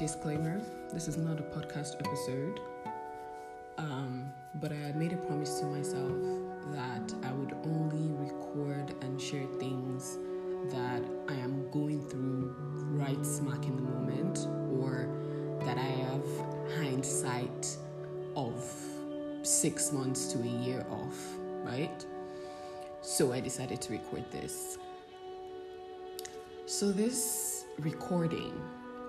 disclaimer this is not a podcast episode, um, but I had made a promise to myself that I would only record and share things that I am going through right smack in the moment or that I have hindsight of six months to a year off, right? So I decided to record this. So, this recording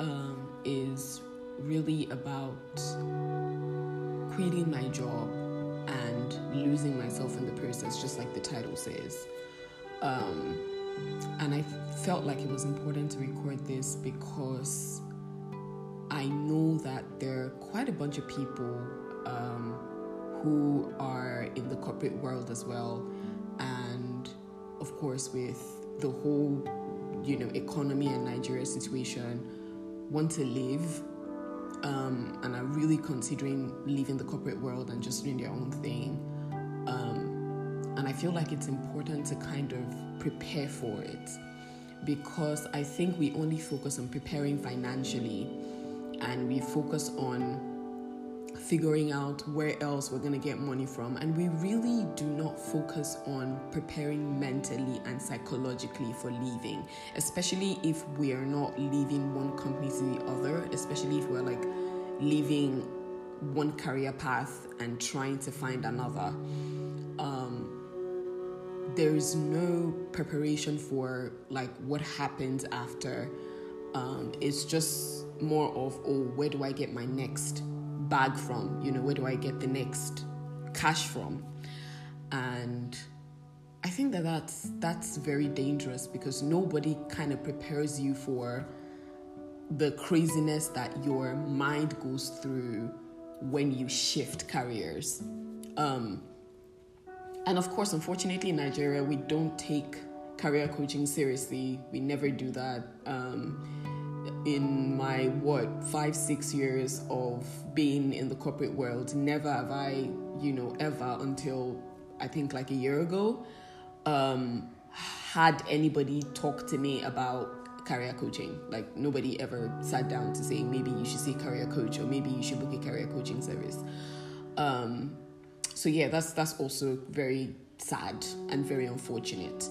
um, is really about quitting my job and losing myself in the process, just like the title says. Um, and I felt like it was important to record this because I know that there are quite a bunch of people um, who are in the corporate world as well, and of course, with the whole you know economy and Nigeria situation, want to live um, and are really considering leaving the corporate world and just doing their own thing. Um, and I feel like it's important to kind of prepare for it because I think we only focus on preparing financially and we focus on figuring out where else we're going to get money from. And we really do not focus on preparing mentally and psychologically for leaving, especially if we are not leaving one company to the other, especially if we're like leaving one career path and trying to find another. Um, there's no preparation for like what happens after. Um, it's just more of oh, where do I get my next bag from? You know, where do I get the next cash from? And I think that that's that's very dangerous because nobody kind of prepares you for the craziness that your mind goes through when you shift careers. Um, and of course, unfortunately, in Nigeria, we don't take career coaching seriously. We never do that. Um, in my what five six years of being in the corporate world never have i you know ever until i think like a year ago um had anybody talk to me about career coaching. Like nobody ever sat down to say maybe you should see career coach or maybe you should book a career coaching service. Um so yeah that's that's also very sad and very unfortunate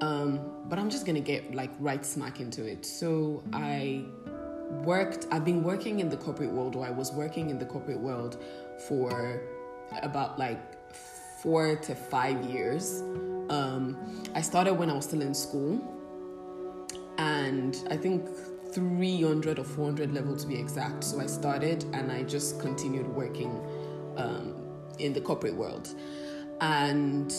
um, but I'm just gonna get like right smack into it. So I worked, I've been working in the corporate world, or I was working in the corporate world for about like four to five years. Um, I started when I was still in school, and I think 300 or 400 level to be exact. So I started and I just continued working um, in the corporate world. And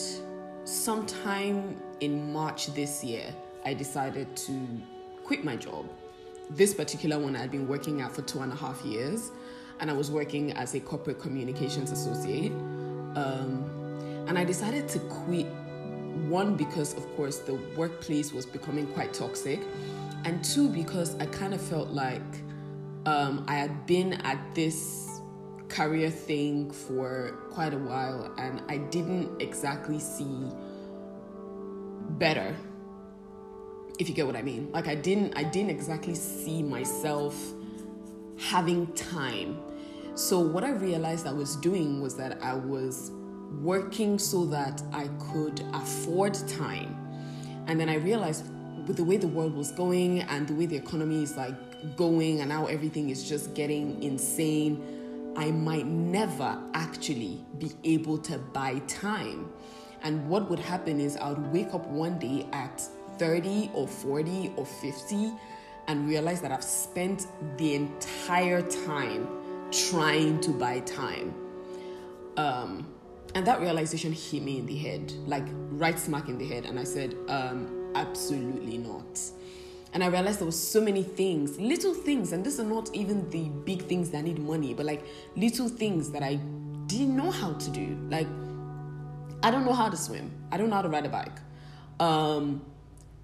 sometime in March this year, I decided to quit my job. This particular one I'd been working at for two and a half years, and I was working as a corporate communications associate. Um, and I decided to quit one because, of course, the workplace was becoming quite toxic, and two because I kind of felt like um, I had been at this career thing for quite a while, and I didn't exactly see better if you get what i mean. Like i didn't i didn't exactly see myself having time. So what i realized i was doing was that i was working so that i could afford time. And then i realized with the way the world was going and the way the economy is like going and now everything is just getting insane i might never actually be able to buy time and what would happen is I would wake up one day at 30 or 40 or 50 and realize that I've spent the entire time trying to buy time. Um, and that realization hit me in the head, like right smack in the head. And I said, um, absolutely not. And I realized there were so many things, little things, and these are not even the big things that need money, but like little things that I didn't know how to do. Like I don't know how to swim. I don't know how to ride a bike. Um,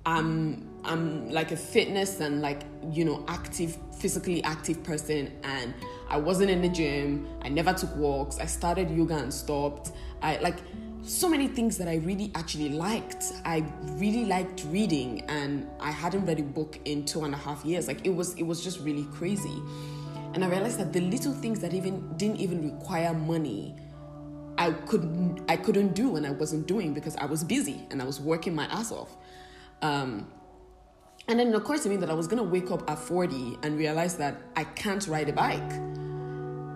I'm I'm like a fitness and like you know active, physically active person, and I wasn't in the gym. I never took walks. I started yoga and stopped. I like so many things that I really actually liked. I really liked reading, and I hadn't read a book in two and a half years. Like it was, it was just really crazy. And I realized that the little things that even didn't even require money, I couldn't, I couldn't do, and I wasn't doing because I was busy and I was working my ass off. Um, and then it occurred to me that I was gonna wake up at 40 and realize that I can't ride a bike.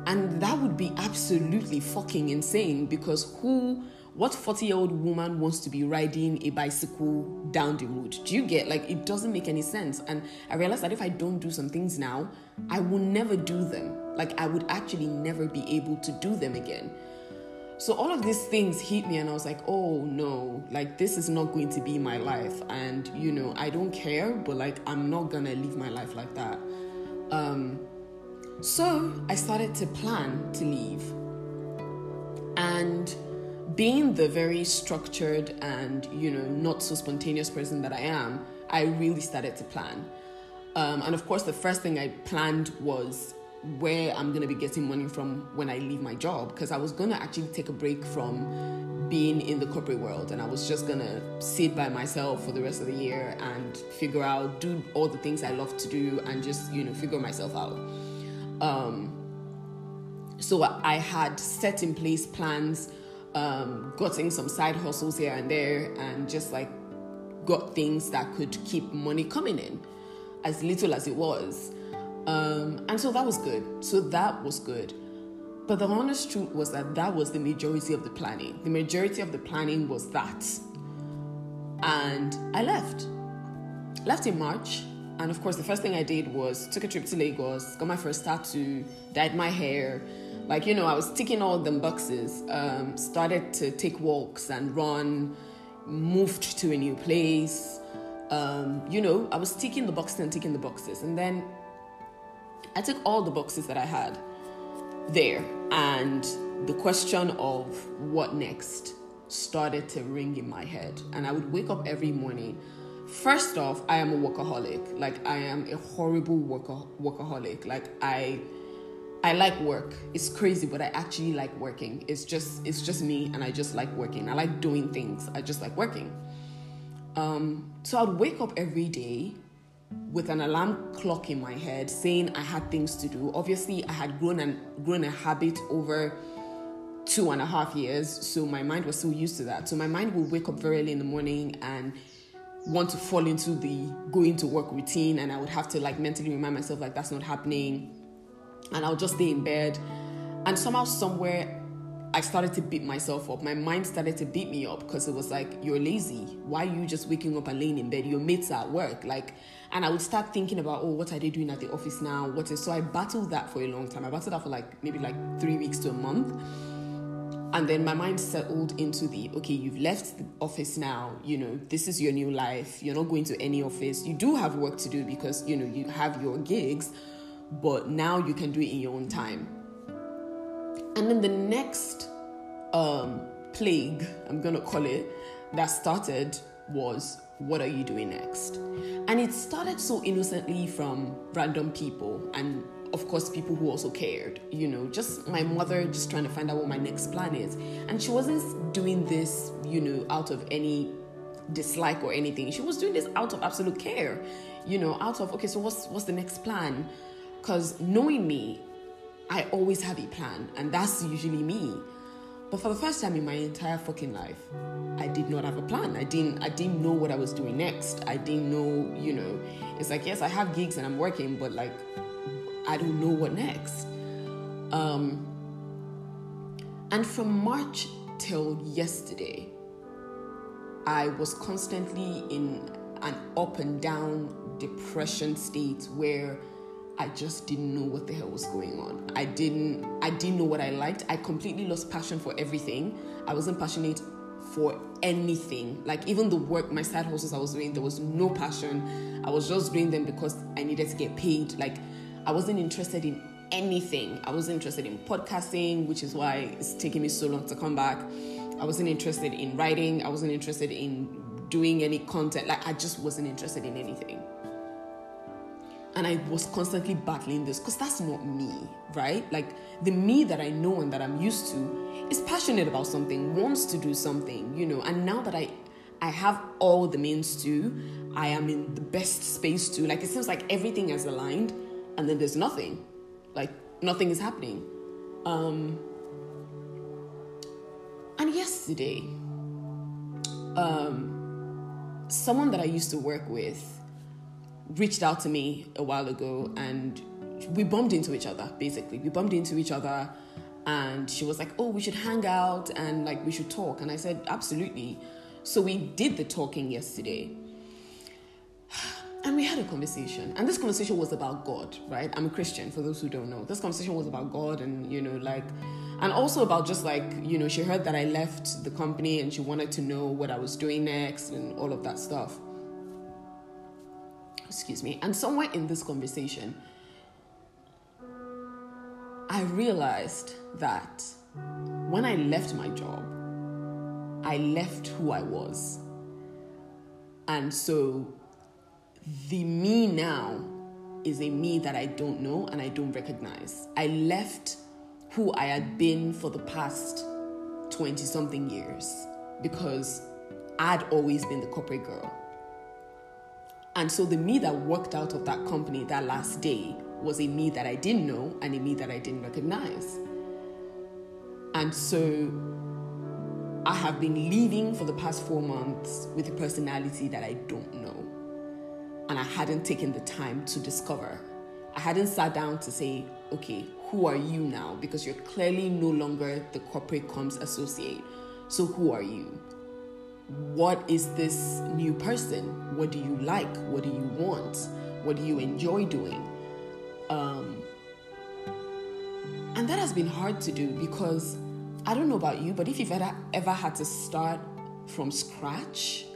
And that would be absolutely fucking insane because who what 40 year old woman wants to be riding a bicycle down the road? Do you get like it doesn't make any sense? And I realized that if I don't do some things now, I will never do them. Like I would actually never be able to do them again. So all of these things hit me, and I was like, oh no, like this is not going to be my life. And you know, I don't care, but like I'm not gonna live my life like that. Um, so I started to plan to leave. And being the very structured and you know not so spontaneous person that I am, I really started to plan. Um, and of course, the first thing I planned was where I'm gonna be getting money from when I leave my job because I was gonna actually take a break from being in the corporate world and I was just gonna sit by myself for the rest of the year and figure out, do all the things I love to do and just you know figure myself out. Um, so I had set in place plans um, gotten some side hustles here and there, and just like got things that could keep money coming in, as little as it was. Um, and so that was good. So that was good. But the honest truth was that that was the majority of the planning. The majority of the planning was that. And I left. Left in March. And of course, the first thing I did was took a trip to Lagos, got my first tattoo, dyed my hair, like, you know, I was ticking all the boxes, um, started to take walks and run, moved to a new place. Um, you know, I was ticking the boxes and ticking the boxes. And then I took all the boxes that I had there. And the question of what next started to ring in my head. And I would wake up every morning. First off, I am a workaholic. Like, I am a horrible worker- workaholic. Like, I I like work. It's crazy, but I actually like working. It's just it's just me and I just like working. I like doing things. I just like working. Um, so I'd wake up every day with an alarm clock in my head saying I had things to do. Obviously, I had grown and grown a habit over two and a half years, so my mind was so used to that. So my mind would wake up very early in the morning and want to fall into the going to work routine, and I would have to like mentally remind myself like that's not happening and I'll just stay in bed. And somehow, somewhere, I started to beat myself up. My mind started to beat me up because it was like, you're lazy. Why are you just waking up and laying in bed? Your mates are at work. Like, and I would start thinking about, oh, what are they doing at the office now? What is so I battled that for a long time. I battled that for like maybe like three weeks to a month. And then my mind settled into the okay, you've left the office now, you know, this is your new life. You're not going to any office. You do have work to do because, you know, you have your gigs, but now you can do it in your own time. And then the next um, plague, I'm gonna call it, that started was what are you doing next? And it started so innocently from random people and of course people who also cared you know just my mother just trying to find out what my next plan is and she wasn't doing this you know out of any dislike or anything she was doing this out of absolute care you know out of okay so what's what's the next plan because knowing me, I always have a plan, and that's usually me. But for the first time in my entire fucking life, I did not have a plan. I didn't I didn't know what I was doing next. I didn't know, you know, it's like yes, I have gigs and I'm working, but like I don't know what next. Um and from March till yesterday, I was constantly in an up and down depression state where I just didn't know what the hell was going on. I didn't I didn't know what I liked. I completely lost passion for everything. I wasn't passionate for anything. Like even the work, my side hustles I was doing, there was no passion. I was just doing them because I needed to get paid. Like I wasn't interested in anything. I wasn't interested in podcasting, which is why it's taking me so long to come back. I wasn't interested in writing. I wasn't interested in doing any content. Like I just wasn't interested in anything. And I was constantly battling this because that's not me, right? Like the me that I know and that I'm used to is passionate about something, wants to do something, you know. And now that I I have all the means to, I am in the best space to. Like it seems like everything has aligned, and then there's nothing, like nothing is happening. Um, and yesterday, um, someone that I used to work with reached out to me a while ago and we bumped into each other basically. We bumped into each other and she was like oh we should hang out and like we should talk. And i said absolutely. So we did the talking yesterday. And we had a conversation. And this conversation was about god right? I'm a christian for those who don't know. This conversation was about god and you know like and also about just like you know she heard that i left the company and she wanted to know what i was doing next and all of that stuff excuse me, and somewhere in this conversation, I realized that when I left my job, I left who I was. And so the me now is a me that I don't know and I don't recognize. I left who I had been for the past 20 something years because I'd always been the corporate girl. And so the me that worked out of that company that last day was a me that I didn't know and a me that I didn't recognize. And so I have been living for the past four months with a personality that I don't know. And I hadn't taken the time to discover. I hadn't sat down to say, okay, who are you now? Because you're clearly no longer the corporate comms associate. So who are you? what is this new person? What do you like? What do you want? What do you enjoy doing? Um, and that has been hard to do because I don't know about you, but if you've ever, ever had to start from scratch,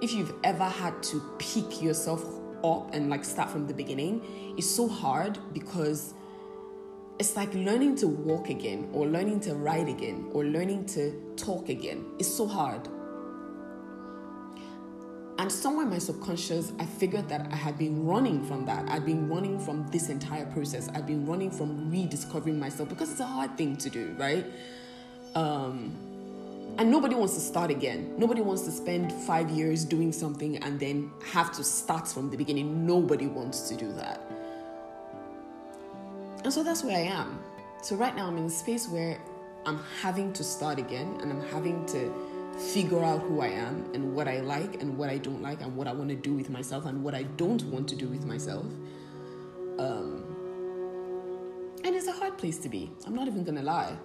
if you've ever had to pick yourself up and like start from the beginning, it's so hard because it's like learning to walk again or learning to ride again or learning to talk again. It's so hard. And somewhere in my subconscious, I figured that I had been running from that. I'd been running from this entire process. I'd been running from rediscovering myself because it's a hard thing to do, right? Um, and nobody wants to start again. Nobody wants to spend five years doing something and then have to start from the beginning. Nobody wants to do that. And so that's where I am. So right now, I'm in a space where I'm having to start again and I'm having to figure out who I am and what I like and what I don't like and what I want to do with myself and what I don't want to do with myself. Um, and it's a hard place to be. I'm not even gonna lie.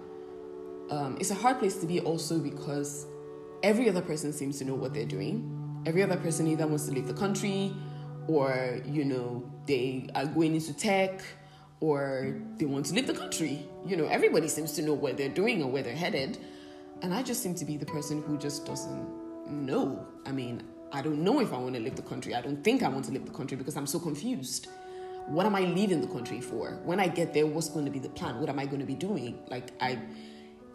Um, it's a hard place to be also because every other person seems to know what they're doing. Every other person either wants to leave the country or, you know, they are going into tech or they want to leave the country. You know, everybody seems to know what they're doing or where they're headed. And I just seem to be the person who just doesn't know. I mean, I don't know if I want to leave the country. I don't think I want to leave the country because I'm so confused. What am I leaving the country for? When I get there, what's going to be the plan? What am I going to be doing? Like, I,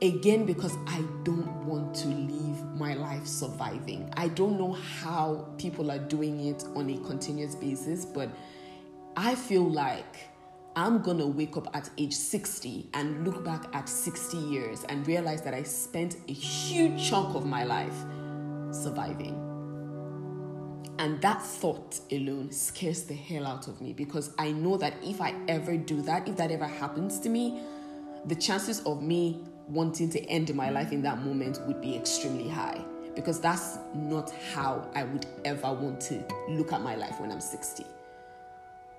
again, because I don't want to live my life surviving. I don't know how people are doing it on a continuous basis, but I feel like I'm gonna wake up at age 60 and look back at 60 years and realize that I spent a huge chunk of my life surviving. And that thought alone scares the hell out of me because I know that if I ever do that, if that ever happens to me, the chances of me wanting to end my life in that moment would be extremely high because that's not how I would ever want to look at my life when I'm 60.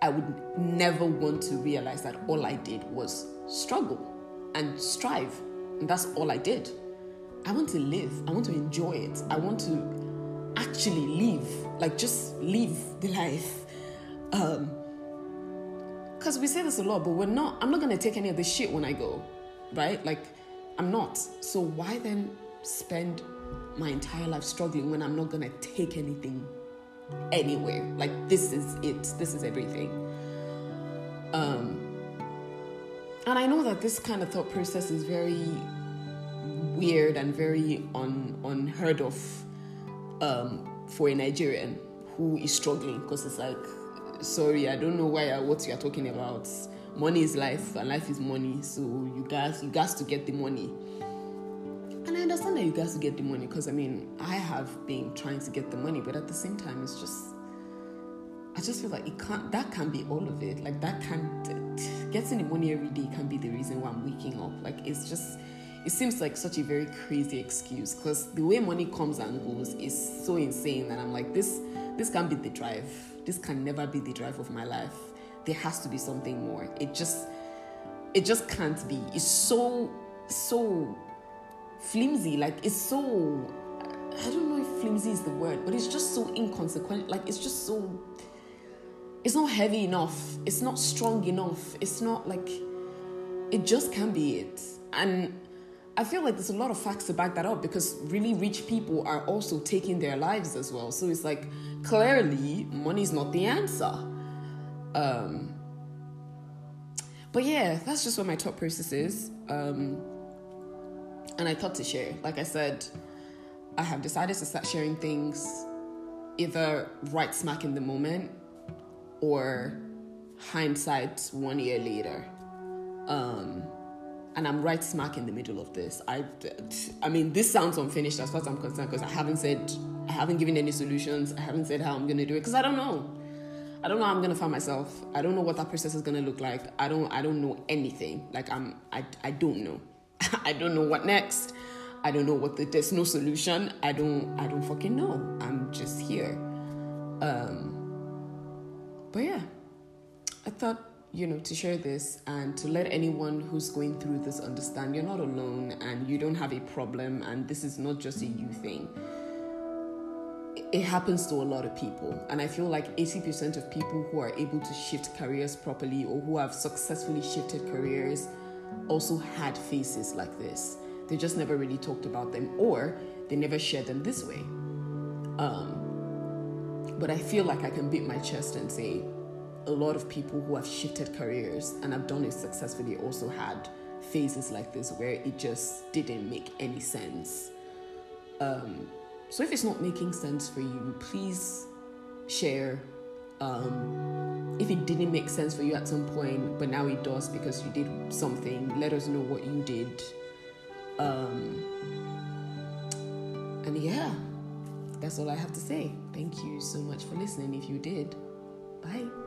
I would never want to realize that all I did was struggle and strive. And that's all I did. I want to live. I want to enjoy it. I want to actually live, like just live the life. Um, because we say this a lot, but we're not, I'm not going to take any of this shit when I go, right? Like, I'm not. So why then spend my entire life struggling when I'm not going to take anything anywhere. Like this is it. This is everything. Um, and I know that this kind of thought process is very weird and very un, unheard of um, for a Nigerian who is struggling because it's like sorry, I don't know why what you are talking about. Money is life, and life is money. So you guys, you guys to get the money. Understand that you guys get the money because I mean, I have been trying to get the money, but at the same time, it's just, I just feel like it can't. That can be all of it. Like that can't getting the money every day can't be the reason why I'm waking up. Like it's just it seems like such a very crazy excuse because the way money comes and goes is so insane that I'm like this this can't be the drive. This can never be the drive of my life. There has to be something more. It just it just can't be. It's so so flimsy. Like it's so I don't know if flimsy is the word, but it's just so inconsequential. Like it's just so it's not heavy enough. It's not strong enough. It's not like it just can't be it. And I feel like there's a lot of facts to back that up because really rich people are also taking their lives as well. So it's like clearly money's not the answer. Um, but yeah, that's just what my thought process is. Um, and I thought to share. Like I said, I have decided to start sharing things either right smack in the moment or hindsight one year later. Um, and I'm right smack in the middle of this. I, I mean, this sounds unfinished as far as I'm concerned because I haven't said, I haven't given any solutions. I haven't said how I'm gonna do it because I don't know. I don't know how I'm gonna find myself. I don't know what that process is gonna look like. I don't, I don't know anything. Like I'm, I, I don't know. I don't know what next. I don't know what the, there's no solution. I don't, I don't fucking know. I'm just here. Um, but yeah, I thought you know, to share this and to let anyone who's going through this understand you're not alone and you don't have a problem and this is not just a you thing. It happens to a lot of people, and I feel like 80% of people who are able to shift careers properly or who have successfully shifted careers also had faces like this. They just never really talked about them or they never shared them this way. Um, but I feel like I can beat my chest and say, a lot of people who have shifted careers and have done it successfully also had phases like this where it just didn't make any sense. Um, so if it's not making sense for you, please share. Um, if it didn't make sense for you at some point, but now it does because you did something, let us know what you did. Um, and yeah, that's all I have to say. Thank you so much for listening if you did. Bye.